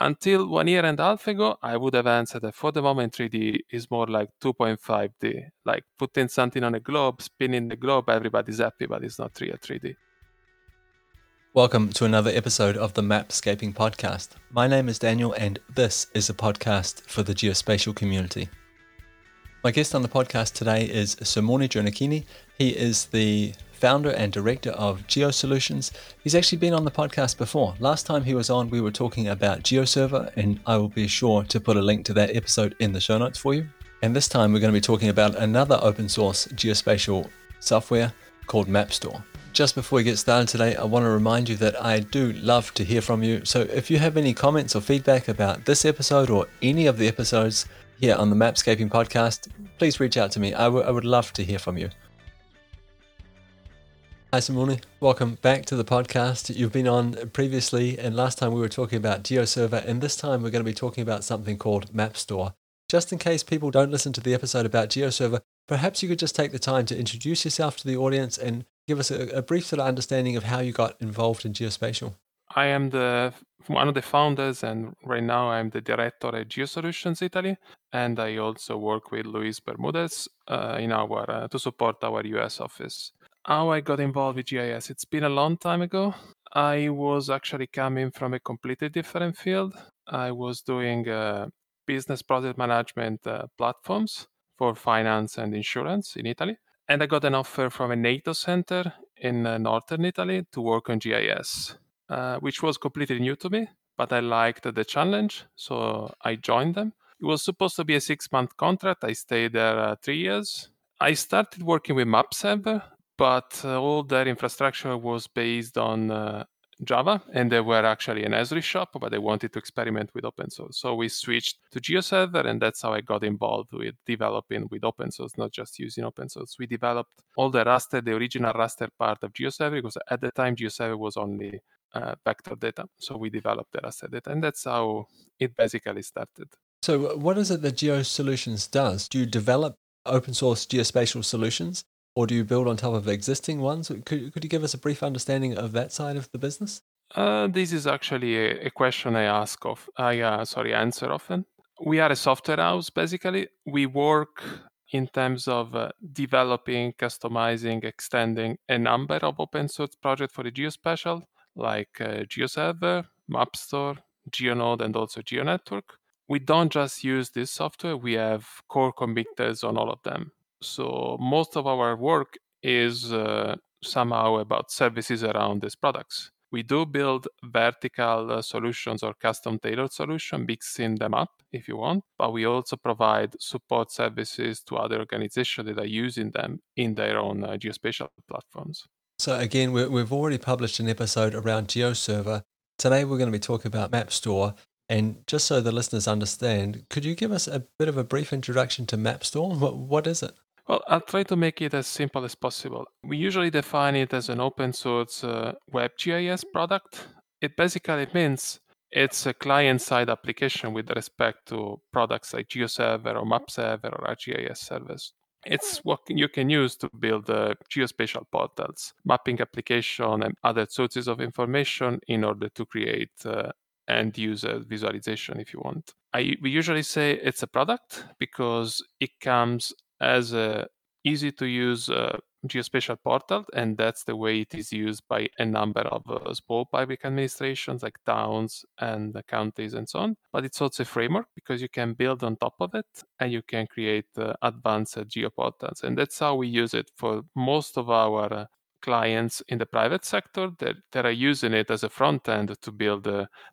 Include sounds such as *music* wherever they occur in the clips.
until one year and a half ago, I would have answered that for the moment 3D is more like 2.5D. Like putting something on a globe, spinning the globe, everybody's happy, but it's not real 3D. Welcome to another episode of the Mapscaping Podcast. My name is Daniel, and this is a podcast for the geospatial community. My guest on the podcast today is Simone Giannecchini. He is the founder and director of GeoSolutions. He's actually been on the podcast before. Last time he was on, we were talking about GeoServer, and I will be sure to put a link to that episode in the show notes for you. And this time, we're going to be talking about another open source geospatial software called MapStore. Just before we get started today, I want to remind you that I do love to hear from you. So if you have any comments or feedback about this episode or any of the episodes here on the Mapscaping podcast, please reach out to me. I, w- I would love to hear from you. Hi, Simone. Welcome back to the podcast. You've been on previously, and last time we were talking about GeoServer, and this time we're going to be talking about something called MapStore. Just in case people don't listen to the episode about GeoServer, perhaps you could just take the time to introduce yourself to the audience and give us a, a brief sort of understanding of how you got involved in geospatial. I am the one of the founders, and right now I'm the director at GeoSolutions Italy, and I also work with Luis Bermudez uh, in our uh, to support our US office. How I got involved with GIS? It's been a long time ago. I was actually coming from a completely different field. I was doing uh, business project management uh, platforms for finance and insurance in Italy and I got an offer from a NATO center in uh, northern Italy to work on GIS, uh, which was completely new to me, but I liked the challenge, so I joined them. It was supposed to be a six month contract. I stayed there uh, three years. I started working with MapServer, but uh, all their infrastructure was based on uh, Java, and they were actually an Esri shop, but they wanted to experiment with open source. So we switched to GeoServer, and that's how I got involved with developing with open source, not just using open source. We developed all the raster, the original raster part of GeoServer, because at the time GeoServer was only uh, vector data. So we developed the raster data, and that's how it basically started. So, what is it that GeoSolutions does? Do you develop open source geospatial solutions? Or do you build on top of existing ones? Could, could you give us a brief understanding of that side of the business? Uh, this is actually a, a, question I ask of, I uh, sorry answer often. We are a software house. Basically, we work in terms of uh, developing, customizing, extending a number of open source projects for the geospatial, like uh, GeoServer, MapStore, GeoNode, and also GeoNetwork. We don't just use this software; we have core committers on all of them. So most of our work is uh, somehow about services around these products. We do build vertical uh, solutions or custom tailored solutions, mixing them up if you want, but we also provide support services to other organizations that are using them in their own uh, geospatial platforms. So, again, we've already published an episode around GeoServer. Today, we're going to be talking about MapStore. And just so the listeners understand, could you give us a bit of a brief introduction to MapStore? What, what is it? Well, I'll try to make it as simple as possible. We usually define it as an open source uh, WebGIS product. It basically means it's a client side application with respect to products like GeoServer or MapServer or ArcGIS servers. It's what you can use to build uh, geospatial portals, mapping application, and other sources of information in order to create uh, end user visualization if you want. I, we usually say it's a product because it comes as a easy to use uh, geospatial portal, and that's the way it is used by a number of uh, small public administrations like towns and counties and so on. But it's also a framework because you can build on top of it and you can create uh, advanced uh, geoportals. And that's how we use it for most of our uh, clients in the private sector that, that are using it as a front end to build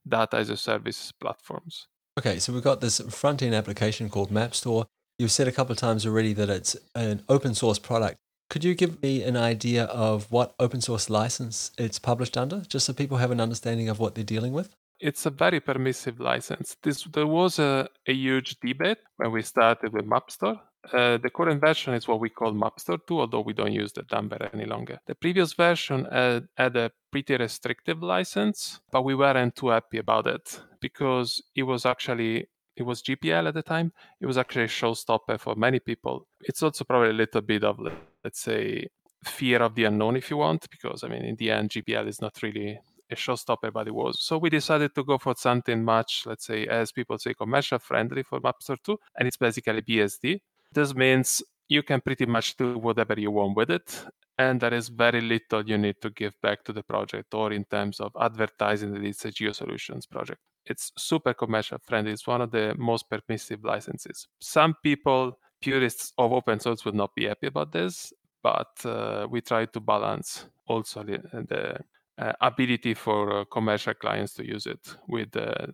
data as a service platforms. Okay, so we've got this front end application called MapStore. You've said a couple of times already that it's an open source product. Could you give me an idea of what open source license it's published under, just so people have an understanding of what they're dealing with? It's a very permissive license. This there was a, a huge debate when we started with MapStore. Uh, the current version is what we call MapStore 2, although we don't use the number any longer. The previous version had, had a pretty restrictive license, but we weren't too happy about it because it was actually it was GPL at the time. It was actually a showstopper for many people. It's also probably a little bit of, let's say, fear of the unknown, if you want, because I mean, in the end, GPL is not really a showstopper, but it was. So we decided to go for something much, let's say, as people say, commercial friendly for Mapstore 2, and it's basically BSD. This means you can pretty much do whatever you want with it, and there is very little you need to give back to the project or in terms of advertising that it's a GeoSolutions project. It's super commercial friendly. It's one of the most permissive licenses. Some people, purists of open source, would not be happy about this, but uh, we try to balance also the, the uh, ability for uh, commercial clients to use it with the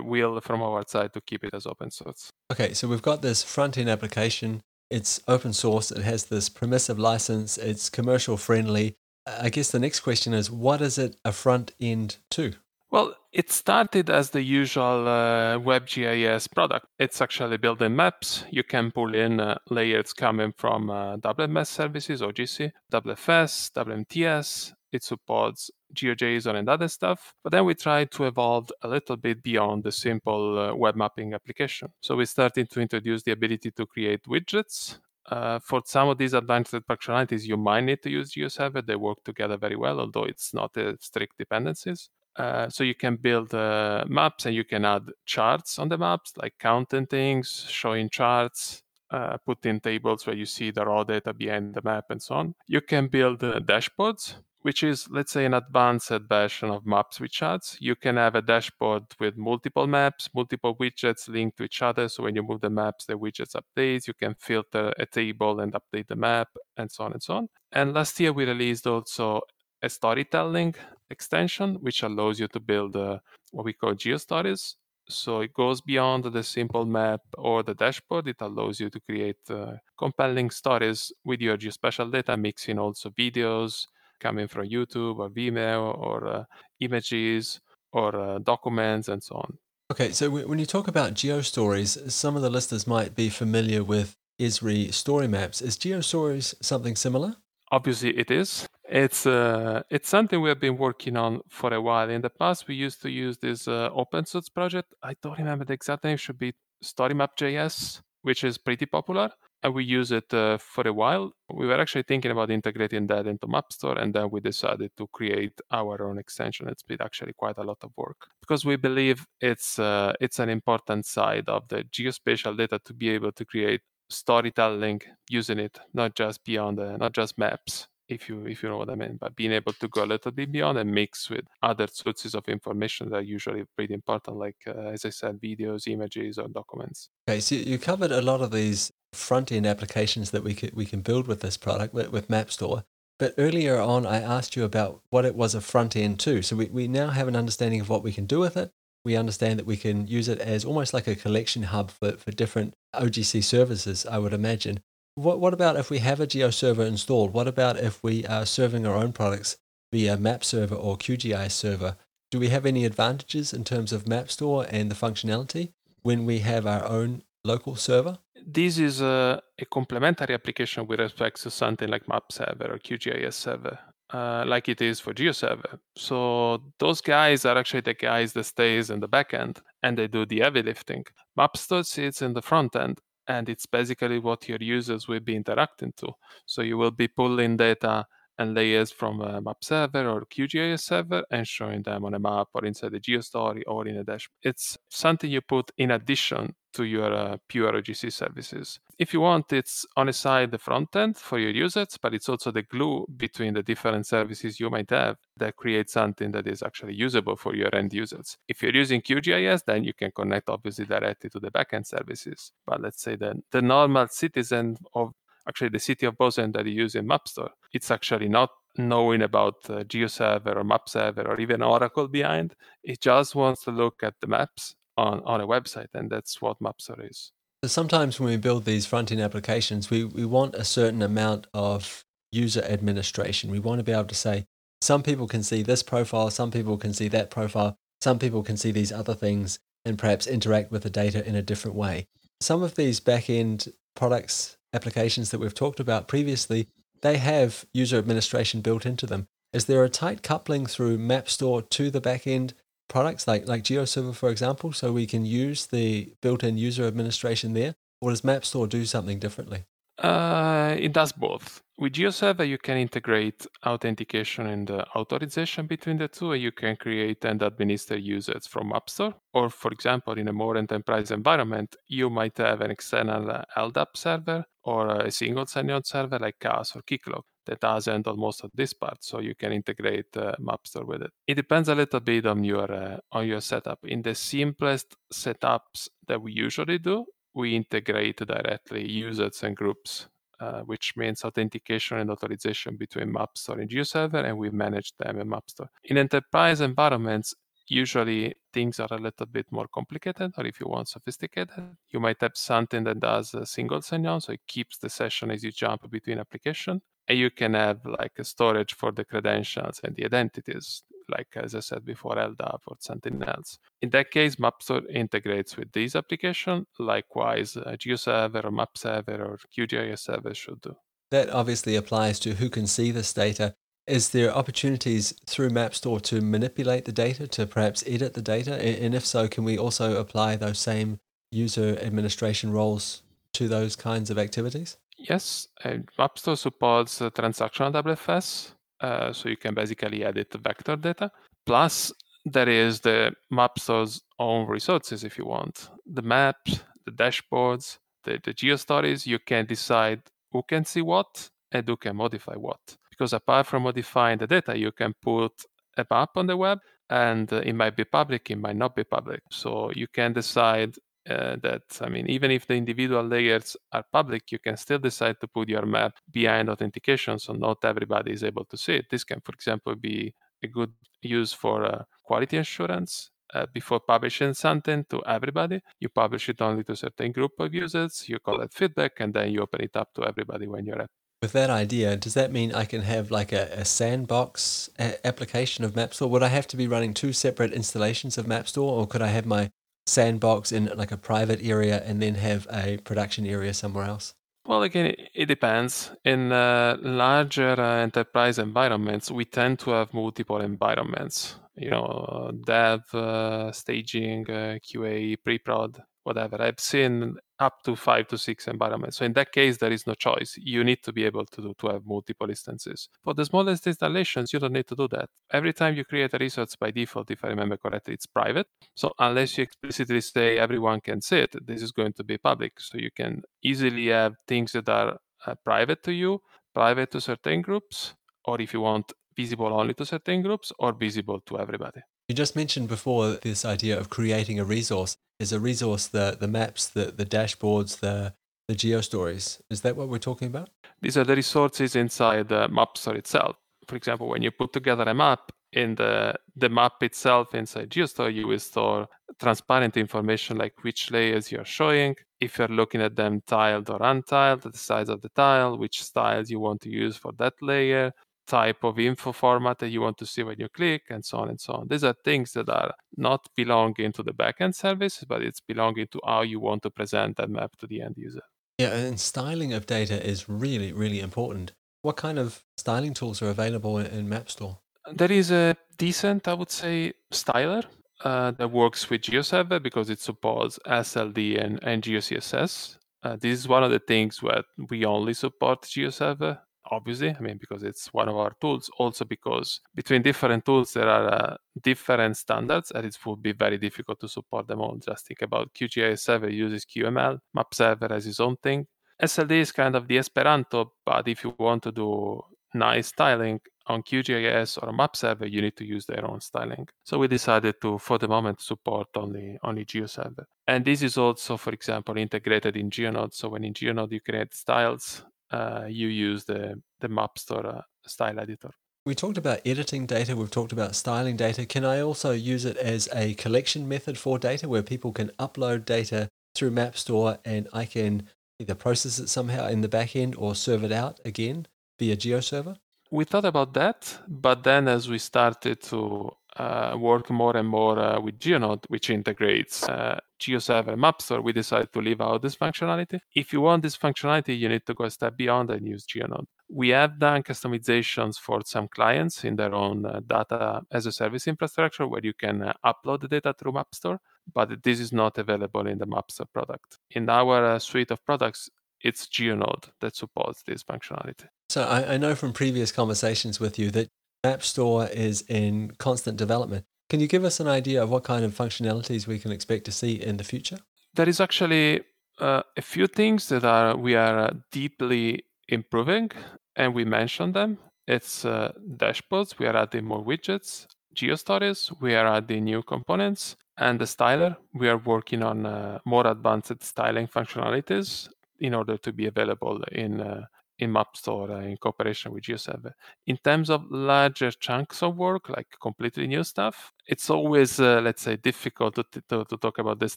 will from our side to keep it as open source. Okay, so we've got this front end application. It's open source. It has this permissive license. It's commercial friendly. I guess the next question is what is it a front end to? Well, it started as the usual uh, WebGIS product. It's actually building maps. You can pull in uh, layers coming from uh, WMS services, OGC, WFS, WMTS. It supports GeoJSON and other stuff. But then we tried to evolve a little bit beyond the simple uh, web mapping application. So we started to introduce the ability to create widgets. Uh, for some of these advanced functionalities, you might need to use GeoServer. They work together very well, although it's not a strict dependencies. Uh, so you can build uh, maps and you can add charts on the maps, like counting things, showing charts, uh, tables where you see the raw data behind the map and so on. You can build uh, dashboards, which is, let's say, an advanced version of maps with charts. You can have a dashboard with multiple maps, multiple widgets linked to each other. So when you move the maps, the widgets update. You can filter a table and update the map, and so on and so on. And last year we released also a storytelling extension, which allows you to build uh, what we call geostories. So it goes beyond the simple map or the dashboard. It allows you to create uh, compelling stories with your geospatial data, mixing also videos coming from YouTube or Vimeo or uh, images or uh, documents and so on. Okay, so when you talk about geostories, some of the listeners might be familiar with Esri story maps. Is geostories something similar? Obviously, it is. It's uh, it's something we have been working on for a while. In the past, we used to use this uh, open source project. I don't remember the exact name. It should be StoryMap.js, which is pretty popular, and we use it uh, for a while. We were actually thinking about integrating that into MapStore, and then we decided to create our own extension. It's been actually quite a lot of work because we believe it's uh, it's an important side of the geospatial data to be able to create storytelling using it, not just beyond the, not just maps, if you if you know what I mean, but being able to go a little bit beyond and mix with other sources of information that are usually pretty important, like uh, as I said, videos, images, or documents. Okay, so you covered a lot of these front end applications that we could, we can build with this product with, with MapStore. But earlier on, I asked you about what it was a front end to. So we, we now have an understanding of what we can do with it. We understand that we can use it as almost like a collection hub for, for different OGC services, I would imagine. What, what about if we have a geo server installed? What about if we are serving our own products via map server or QGIS server? Do we have any advantages in terms of MapStore and the functionality when we have our own local server? This is a, a complementary application with respect to something like map server or QGIS server. Uh, like it is for GeoServer. So those guys are actually the guys that stays in the back end and they do the heavy lifting. MapStore sits in the front end and it's basically what your users will be interacting to. So you will be pulling data and layers from a map server or QGIS server and showing them on a map or inside the GeoStory or in a dashboard. It's something you put in addition to your uh, pure OGC services. If you want, it's on a side the front end for your users, but it's also the glue between the different services you might have that creates something that is actually usable for your end users. If you're using QGIS, then you can connect obviously directly to the backend services. But let's say that the normal citizen of actually the city of Bozen that you use in MapStore, it's actually not knowing about uh, GeoServer or MapServer or even Oracle behind. It just wants to look at the maps on, on a website, and that's what MapStore is. Sometimes when we build these front end applications, we, we want a certain amount of user administration. We want to be able to say, some people can see this profile, some people can see that profile, some people can see these other things, and perhaps interact with the data in a different way. Some of these back end products applications that we've talked about previously, they have user administration built into them. Is there a tight coupling through Map Store to the backend products like, like GeoServer, for example, so we can use the built in user administration there? Or does Map Store do something differently? Uh, it does both. With GeoServer, you can integrate authentication and uh, authorization between the two, and you can create and administer users from MapStore. Or, for example, in a more enterprise environment, you might have an external uh, LDAP server or a single sign-on server like us or Keycloak that does handle most of this part, so you can integrate uh, MapStore with it. It depends a little bit on your uh, on your setup. In the simplest setups that we usually do, we integrate directly users and groups, uh, which means authentication and authorization between MapStore and GeoServer, and we manage them in MapStore. In enterprise environments, usually things are a little bit more complicated, or if you want sophisticated, you might have something that does a single sign-on, so it keeps the session as you jump between application, and you can have like a storage for the credentials and the identities like as I said before, LDAP or something else. In that case, MapStore integrates with this application. Likewise, uh, GeoServer or MapServer or QGIS server should do. That obviously applies to who can see this data. Is there opportunities through MapStore to manipulate the data, to perhaps edit the data? And if so, can we also apply those same user administration roles to those kinds of activities? Yes, and MapStore supports uh, transactional WFS, uh, so you can basically edit the vector data. Plus, there is the MapStore's own resources if you want. The maps, the dashboards, the, the geostories, you can decide who can see what and who can modify what. Because apart from modifying the data, you can put a map on the web and it might be public, it might not be public. So you can decide uh, that I mean, even if the individual layers are public, you can still decide to put your map behind authentication, so not everybody is able to see it. This can, for example, be a good use for uh, quality assurance. Uh, before publishing something to everybody, you publish it only to a certain group of users. You collect feedback, and then you open it up to everybody when you're ready. With that idea, does that mean I can have like a, a sandbox a- application of MapStore? Would I have to be running two separate installations of MapStore, or could I have my sandbox in like a private area and then have a production area somewhere else? Well, again, it depends. In uh, larger uh, enterprise environments, we tend to have multiple environments. You know, dev, uh, staging, uh, QA, pre-prod, whatever. I've seen up to five to six environments. So in that case, there is no choice. You need to be able to do, to have multiple instances. For the smallest installations, you don't need to do that. Every time you create a resource by default, if I remember correctly, it's private. So unless you explicitly say everyone can see it, this is going to be public. So you can easily have things that are uh, private to you, private to certain groups, or if you want visible only to certain groups or visible to everybody. You just mentioned before this idea of creating a resource. Is a resource the the maps, the the dashboards, the the geostories? Is that what we're talking about? These are the resources inside the MapStore itself. For example, when you put together a map in the the map itself inside GeoStore, you will store transparent information like which layers you're showing, if you're looking at them tiled or untiled, the size of the tile, which styles you want to use for that layer, type of info format that you want to see when you click and so on and so on. These are things that are not belonging to the backend service but it's belonging to how you want to present that map to the end user. Yeah and styling of data is really really important. What kind of styling tools are available in mapstore there is a decent i would say styler uh, that works with geoserver because it supports sld and, and geocss. Uh, this is one of the things where we only support geoserver obviously i mean because it's one of our tools also because between different tools there are uh, different standards and it would be very difficult to support them all just think about qgis server uses qml map server has its own thing sld is kind of the esperanto but if you want to do nice styling on QGIS or map server, you need to use their own styling. So we decided to, for the moment, support only only GeoServer. And this is also, for example, integrated in GeoNode. So when in GeoNode you create styles, uh, you use the, the MapStore uh, style editor. We talked about editing data, we've talked about styling data. Can I also use it as a collection method for data where people can upload data through MapStore and I can either process it somehow in the back end or serve it out again via GeoServer? We thought about that, but then as we started to uh, work more and more uh, with GeoNode, which integrates uh, GeoServer and MapStore, we decided to leave out this functionality. If you want this functionality, you need to go a step beyond and use GeoNode. We have done customizations for some clients in their own uh, data as a service infrastructure where you can uh, upload the data through MapStore, but this is not available in the MapStore product. In our uh, suite of products, it's GeoNode that supports this functionality. So I, I know from previous conversations with you that MapStore is in constant development. Can you give us an idea of what kind of functionalities we can expect to see in the future? There is actually uh, a few things that are we are uh, deeply improving, and we mentioned them. It's uh, dashboards. We are adding more widgets. GeoStories. We are adding new components, and the styler. We are working on uh, more advanced styling functionalities in order to be available in uh, in MapStore uh, in cooperation with GeoServer. In terms of larger chunks of work, like completely new stuff, it's always, uh, let's say, difficult to, to, to, talk about these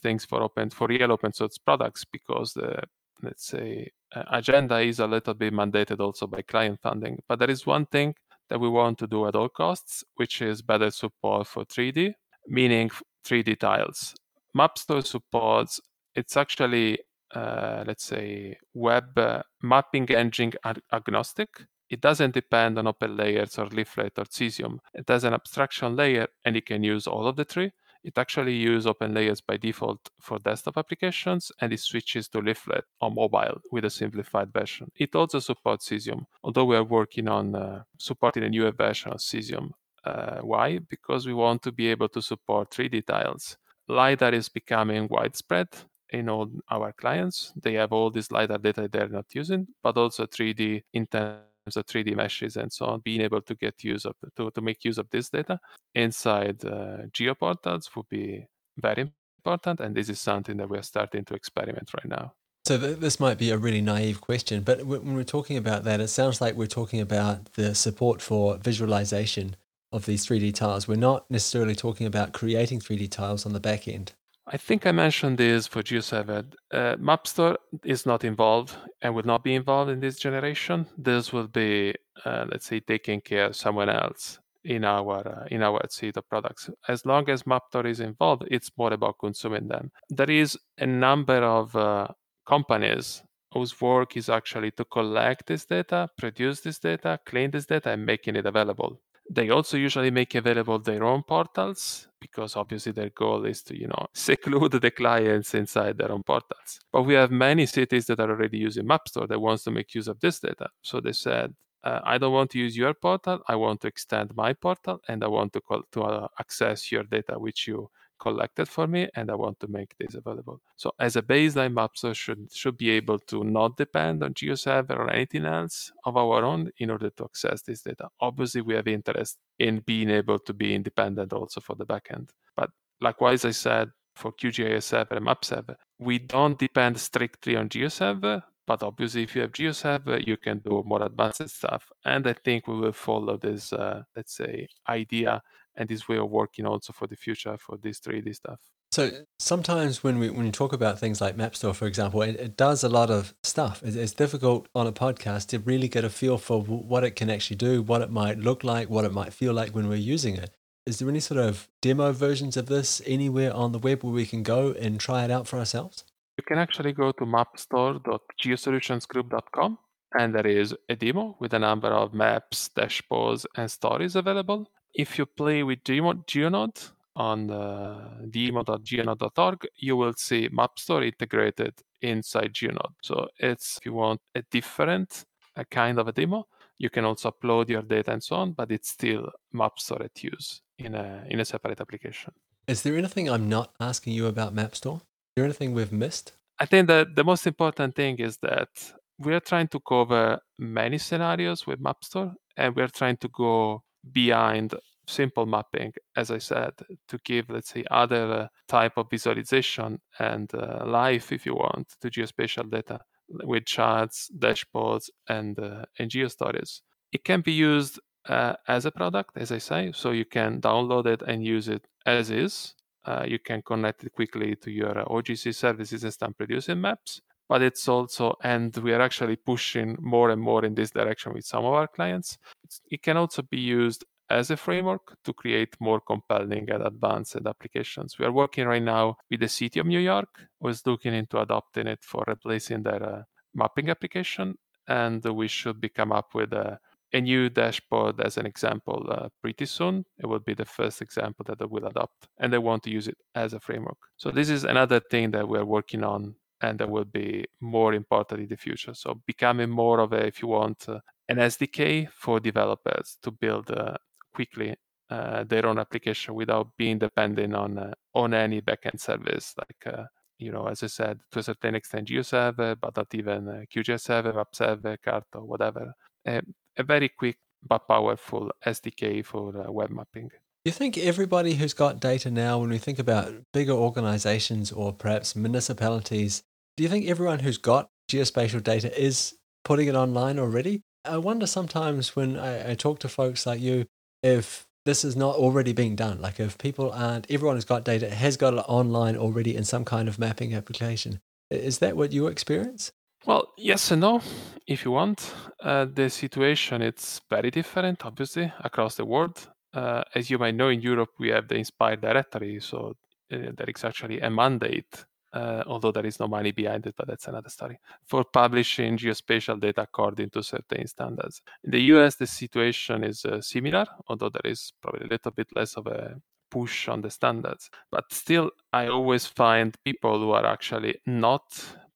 things for open for real open source products because the let's say uh, agenda is a little bit mandated also by client funding. But there is one thing that we want to do at all costs, which is better support for 3D, meaning 3D tiles. MapStore supports it's actually uh, let's say, web uh, mapping engine ag- agnostic. It doesn't depend on open layers or leaflet or cesium. It has an abstraction layer and it can use all of the three. It actually uses open layers by default for desktop applications and it switches to leaflet on mobile with a simplified version. It also supports Cesium, although we are working on uh, supporting a newer version of Cesium. Uh, why? Because we want to be able to support 3D tiles. LiDAR is becoming widespread in all our clients. They have all this LiDAR data they're not using, but also 3D in terms of 3D meshes and so on, being able to get use of to, to make use of this data inside uh, geoportals would be very important. And this is something that we're starting to experiment right now. So th- this might be a really naive question, but when we're talking about that, it sounds like we're talking about the support for visualization of these 3D tiles. We're not necessarily talking about creating 3D tiles on the back end. I think I mentioned this for GeoServer. Uh, MapStore is not involved and will not be involved in this generation. This will be, uh, let's say, taken care of someone else in our uh, in our suite of products. As long as MapStore is involved, it's more about consuming them. There is a number of uh, companies whose work is actually to collect this data, produce this data, clean this data, and making it available. They also usually make available their own portals because obviously their goal is to, you know, *laughs* seclude the clients inside their own portals. But we have many cities that are already using MapStore that wants to make use of this data. So they said, uh, I don't want to use your portal. I want to extend my portal, and I want to call to uh, access your data, which you collected for me and I want to make this available. So as a baseline, MapStore should should be able to not depend on GeoServer or anything else of our own in order to access this data. Obviously, we have interest in being able to be independent also for the backend. But likewise, I said for QGIS server and MapServer, we don't depend strictly on GeoServer. But obviously, if you have GeoServer, you can do more advanced stuff. And I think we will follow this, uh, let's say, idea and this way of working also for the future for this 3D stuff. So sometimes when we when you talk about things like MapStore, for example, it, it does a lot of stuff. It's, it's, difficult on a podcast to really get a feel for what it can actually do, what it might look like, what it might feel like when we're using it. Is there any sort of demo versions of this anywhere on the web where we can go and try it out for ourselves? You can actually go to mapstore.geosolutionsgroup.com and there is a demo with a number of maps, dashboards, and stories available if you play with GeoNode on uh, the demo.geonode.org, you will see MapStore integrated inside GeoNode. So it's if you want a different a kind of a demo, you can also upload your data and so on, but it's still MapStore at use in a in a separate application. Is there anything I'm not asking you about MapStore? Is there anything we've missed? I think that the most important thing is that we are trying to cover many scenarios with MapStore, and we're trying to go behind simple mapping, as I said, to give, let's say, other uh, type of visualization and uh, life, if you want, to geospatial data with charts, dashboards, and uh, and geostories. It can be used uh, as a product, as I say, so you can download it and use it as is. Uh, you can connect it quickly to your OGC services and start producing maps. But it's also, and we are actually pushing more and more in this direction with some of our clients. It can also be used as a framework to create more compelling and advanced applications. We are working right now with the city of New York, who is looking into adopting it for replacing their uh, mapping application, and we should be come up with a, a new dashboard as an example uh, pretty soon. It will be the first example that they will adopt, and they want to use it as a framework. So this is another thing that we are working on and that will be more important in the future. So becoming more of a, if you want, uh, an SDK for developers to build uh, quickly uh, their own application without being dependent on uh, on any backend service like uh, you know as I said to a certain extent GeoServer, but not even uh, QGIS server, Web server, Carto, whatever. a very quick but powerful SDK for web mapping. You think everybody who's got data now, when we think about bigger organizations or perhaps municipalities, do you think everyone who's got geospatial data is putting it online already? I wonder sometimes when I, I talk to folks like you if this is not already being done. Like if people aren't, everyone who's got data has got it online already in some kind of mapping application. Is that what you experience? Well, yes and no, if you want. Uh, the situation it's very different, obviously, across the world. Uh, as you might know, in Europe we have the Inspire directive, so uh, there is actually a mandate uh, although there is no money behind it, but that's another story, for publishing geospatial data according to certain standards. In the US, the situation is uh, similar, although there is probably a little bit less of a push on the standards. But still, I always find people who are actually not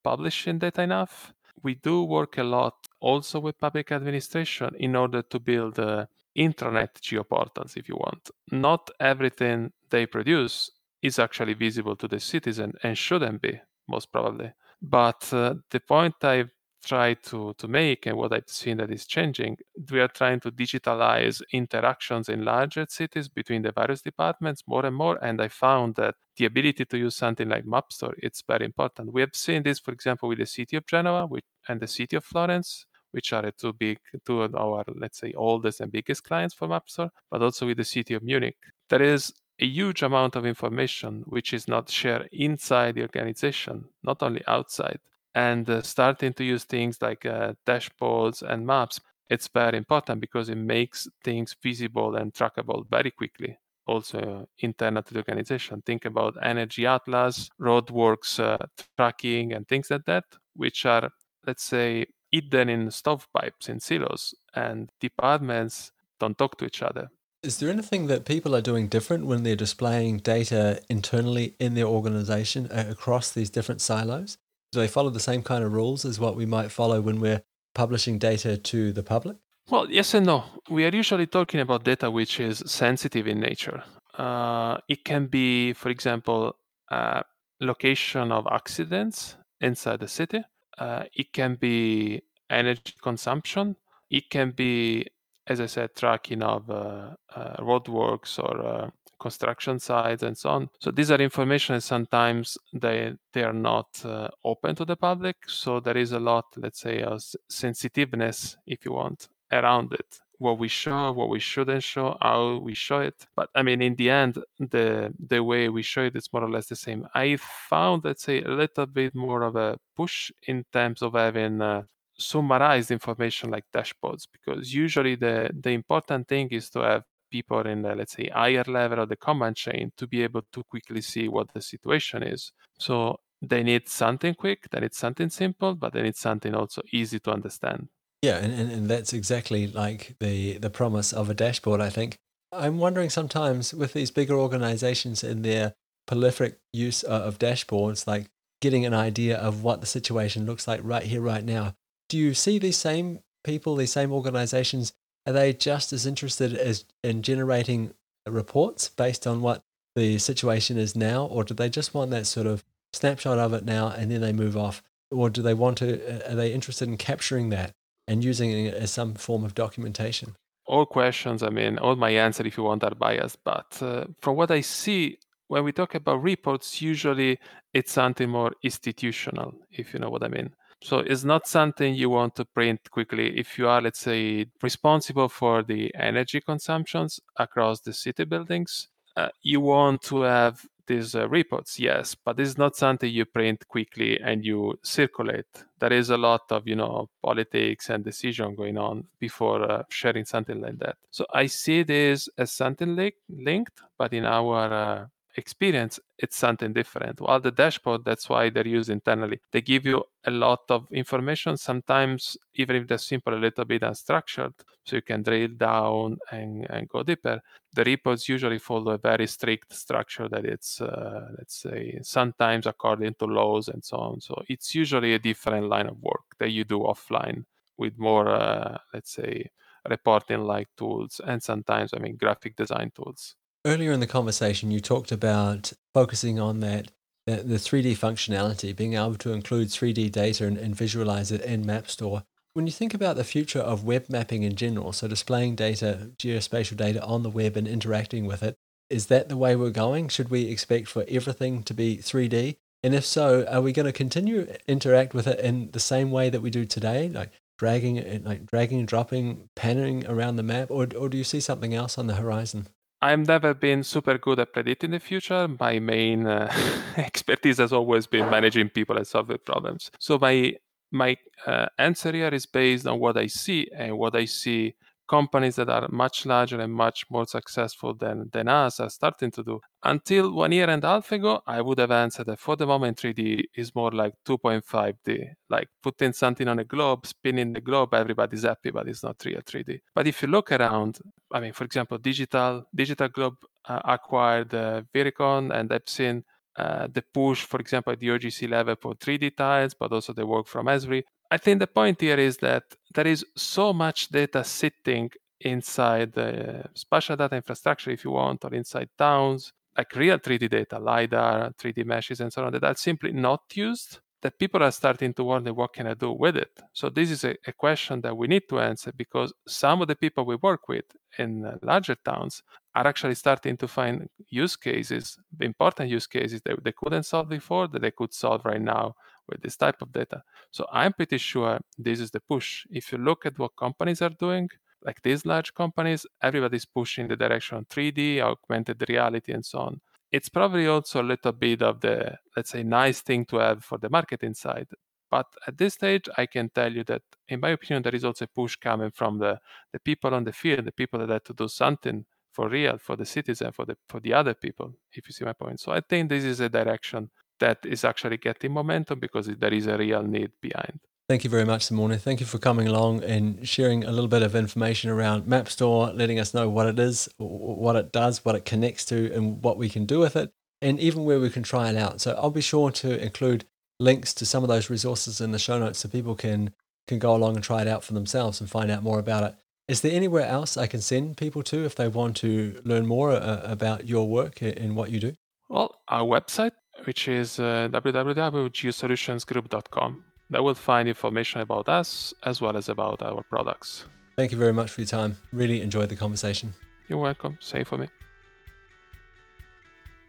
publishing data enough. We do work a lot also with public administration in order to build uh, intranet geoportals, if you want. Not everything they produce is actually visible to the citizen and shouldn't be, most probably. But uh, the point I've tried to, to make and what I've seen that is changing, we are trying to digitalize interactions in larger cities between the various departments more and more. And I found that the ability to use something like MapStore, it's very important. We have seen this, for example, with the city of Genoa and the city of Florence, which are two big, two of our, let's say, oldest and biggest clients for MapStore, but also with the city of Munich. There is a huge amount of information which is not shared inside the organization, not only outside. And uh, starting to use things like uh, dashboards and maps, it's very important because it makes things visible and trackable very quickly. Also, internal to the organization. Think about Energy Atlas, roadworks uh, tracking, and things like that, which are, let's say, hidden in stovepipes, in silos, and departments don't talk to each other is there anything that people are doing different when they're displaying data internally in their organization across these different silos? Do they follow the same kind of rules as what we might follow when we're publishing data to the public? Well, yes and no. We are usually talking about data which is sensitive in nature. Uh, it can be, for example, a location of accidents inside the city. Uh, it can be energy consumption. It can be as I said, tracking of uh, uh, roadworks or uh, construction sites and so on. So these are information and sometimes they they are not uh, open to the public. So there is a lot, let's say, of sensitiveness, if you want, around it. What we show, what we shouldn't show, how we show it. But I mean, in the end, the the way we show it is more or less the same. I found, let's say, a little bit more of a push in terms of having uh, summarized information like dashboards because usually the the important thing is to have people in the let's say higher level of the command chain to be able to quickly see what the situation is. So they need something quick they need something simple but they need something also easy to understand. Yeah and, and, and that's exactly like the the promise of a dashboard i think. I'm wondering sometimes with these bigger organizations in their prolific use uh, of dashboards like getting an idea of what the situation looks like right here right now do you see these same people, these same organizations, are they just as interested as in generating reports based on what the situation is now, or do they just want that sort of snapshot of it now and then they move off? Or do they want to, are they interested in capturing that and using it as some form of documentation? All questions, I mean, all my answer, if you want, are biased. But uh, from what I see, when we talk about reports, usually it's something more institutional, if you know what I mean. So it's not something you want to print quickly. If you are, let's say, responsible for the energy consumptions across the city buildings, uh, you want to have these uh, reports, yes, but is not something you print quickly and you circulate. There is a lot of, you know, politics and decision going on before uh, sharing something like that. So I see this as something li- linked, but in our uh, experience, it's something different. While the dashboard, that's why they're used internally. They give you a lot of information, sometimes even if they're simple, a little bit unstructured, so you can drill down and, and go deeper. The repos usually follow a very strict structure that it's, uh, let's say, sometimes according to laws and so on. So it's usually a different line of work that you do offline with more, uh, let's say, reporting like tools and sometimes, I mean, graphic design tools. Earlier in the conversation, you talked about focusing on that, that the 3D functionality, being able to include 3D data and, and visualize it in MapStore. When you think about the future of web mapping in general, so displaying data, geospatial data on the web and interacting with it, is that the way we're going? Should we expect for everything to be 3D? And if so, are we going to continue interact with it in the same way that we do today, like dragging like dragging and dropping, panning around the map, or or do you see something else on the horizon? I've never been super good at predicting the future. My main uh, *laughs* expertise has always been managing people and solving problems. So my my uh, answer here is based on what I see, and what I see companies that are much larger and much more successful than, than us are starting to do. Until one year and a half ago, I would have answered that for the moment 3D is more like 2.5D. Like putting something on a globe, spinning the globe, everybody's happy, but it's not real 3D. But if you look around, I mean, for example, digital digital globe uh, acquired uh, Vricon and Epsyn. Uh, the push, for example, at the OGC level for 3D tiles, but also the work from Esri. I think the point here is that there is so much data sitting inside the spatial data infrastructure, if you want, or inside towns, like real 3D data, LiDAR, 3D meshes, and so on, that are simply not used, that people are starting to wonder what can I do with it? So this is a, a question that we need to answer because some of the people we work with in larger towns are actually starting to find use cases, important use cases that they couldn't solve before that they could solve right now with this type of data. So I'm pretty sure this is the push. If you look at what companies are doing, like these large companies, everybody's pushing the direction of 3D, augmented reality, and so on. It's probably also a little bit of the, let's say, nice thing to have for the marketing side. But at this stage, I can tell you that, in my opinion, there is also a push coming from the, the people on the field, the people that have to do something for real, for the citizen, for the for the other people, if you see my point. So I think this is a direction that is actually getting momentum because there is a real need behind. Thank you very much, Simone. Thank you for coming along and sharing a little bit of information around MapStore, letting us know what it is, what it does, what it connects to, and what we can do with it, and even where we can try it out. So I'll be sure to include links to some of those resources in the show notes so people can can go along and try it out for themselves and find out more about it. Is there anywhere else I can send people to if they want to learn more uh, about your work and what you do? Well, our website which is uh, www.geosolutionsgroup.com. That will find information about us as well as about our products. Thank you very much for your time. Really enjoyed the conversation. You're welcome. Same for me.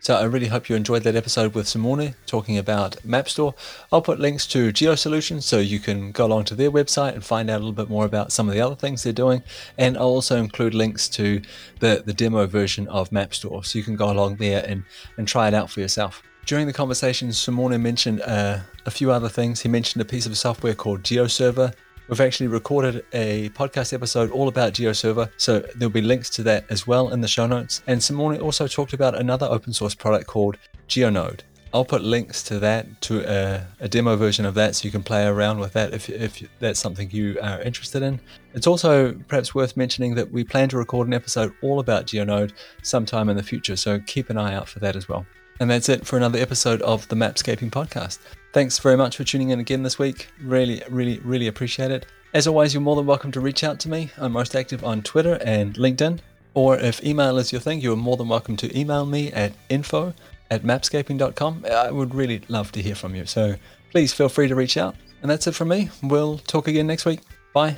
So I really hope you enjoyed that episode with Simone talking about MapStore. I'll put links to GeoSolutions so you can go along to their website and find out a little bit more about some of the other things they're doing. And I'll also include links to the, the demo version of MapStore so you can go along there and, and try it out for yourself. During the conversation, Simone mentioned uh, a few other things. He mentioned a piece of software called GeoServer. We've actually recorded a podcast episode all about GeoServer, so there'll be links to that as well in the show notes. And Simone also talked about another open source product called GeoNode. I'll put links to that, to a, a, demo version of that, so you can play around with that if, if that's something you are interested in. It's also perhaps worth mentioning that we plan to record an episode all about GeoNode sometime in the future, so keep an eye out for that as well. And that's it for another episode of the Mapscaping Podcast. Thanks very much for tuning in again this week. Really, really, really appreciate it. As always, you're more than welcome to reach out to me. I'm most active on Twitter and LinkedIn. Or if email is your thing, you're more than welcome to email me at info at mapscaping.com. I would really love to hear from you. So please feel free to reach out. And that's it from me. We'll talk again next week. Bye.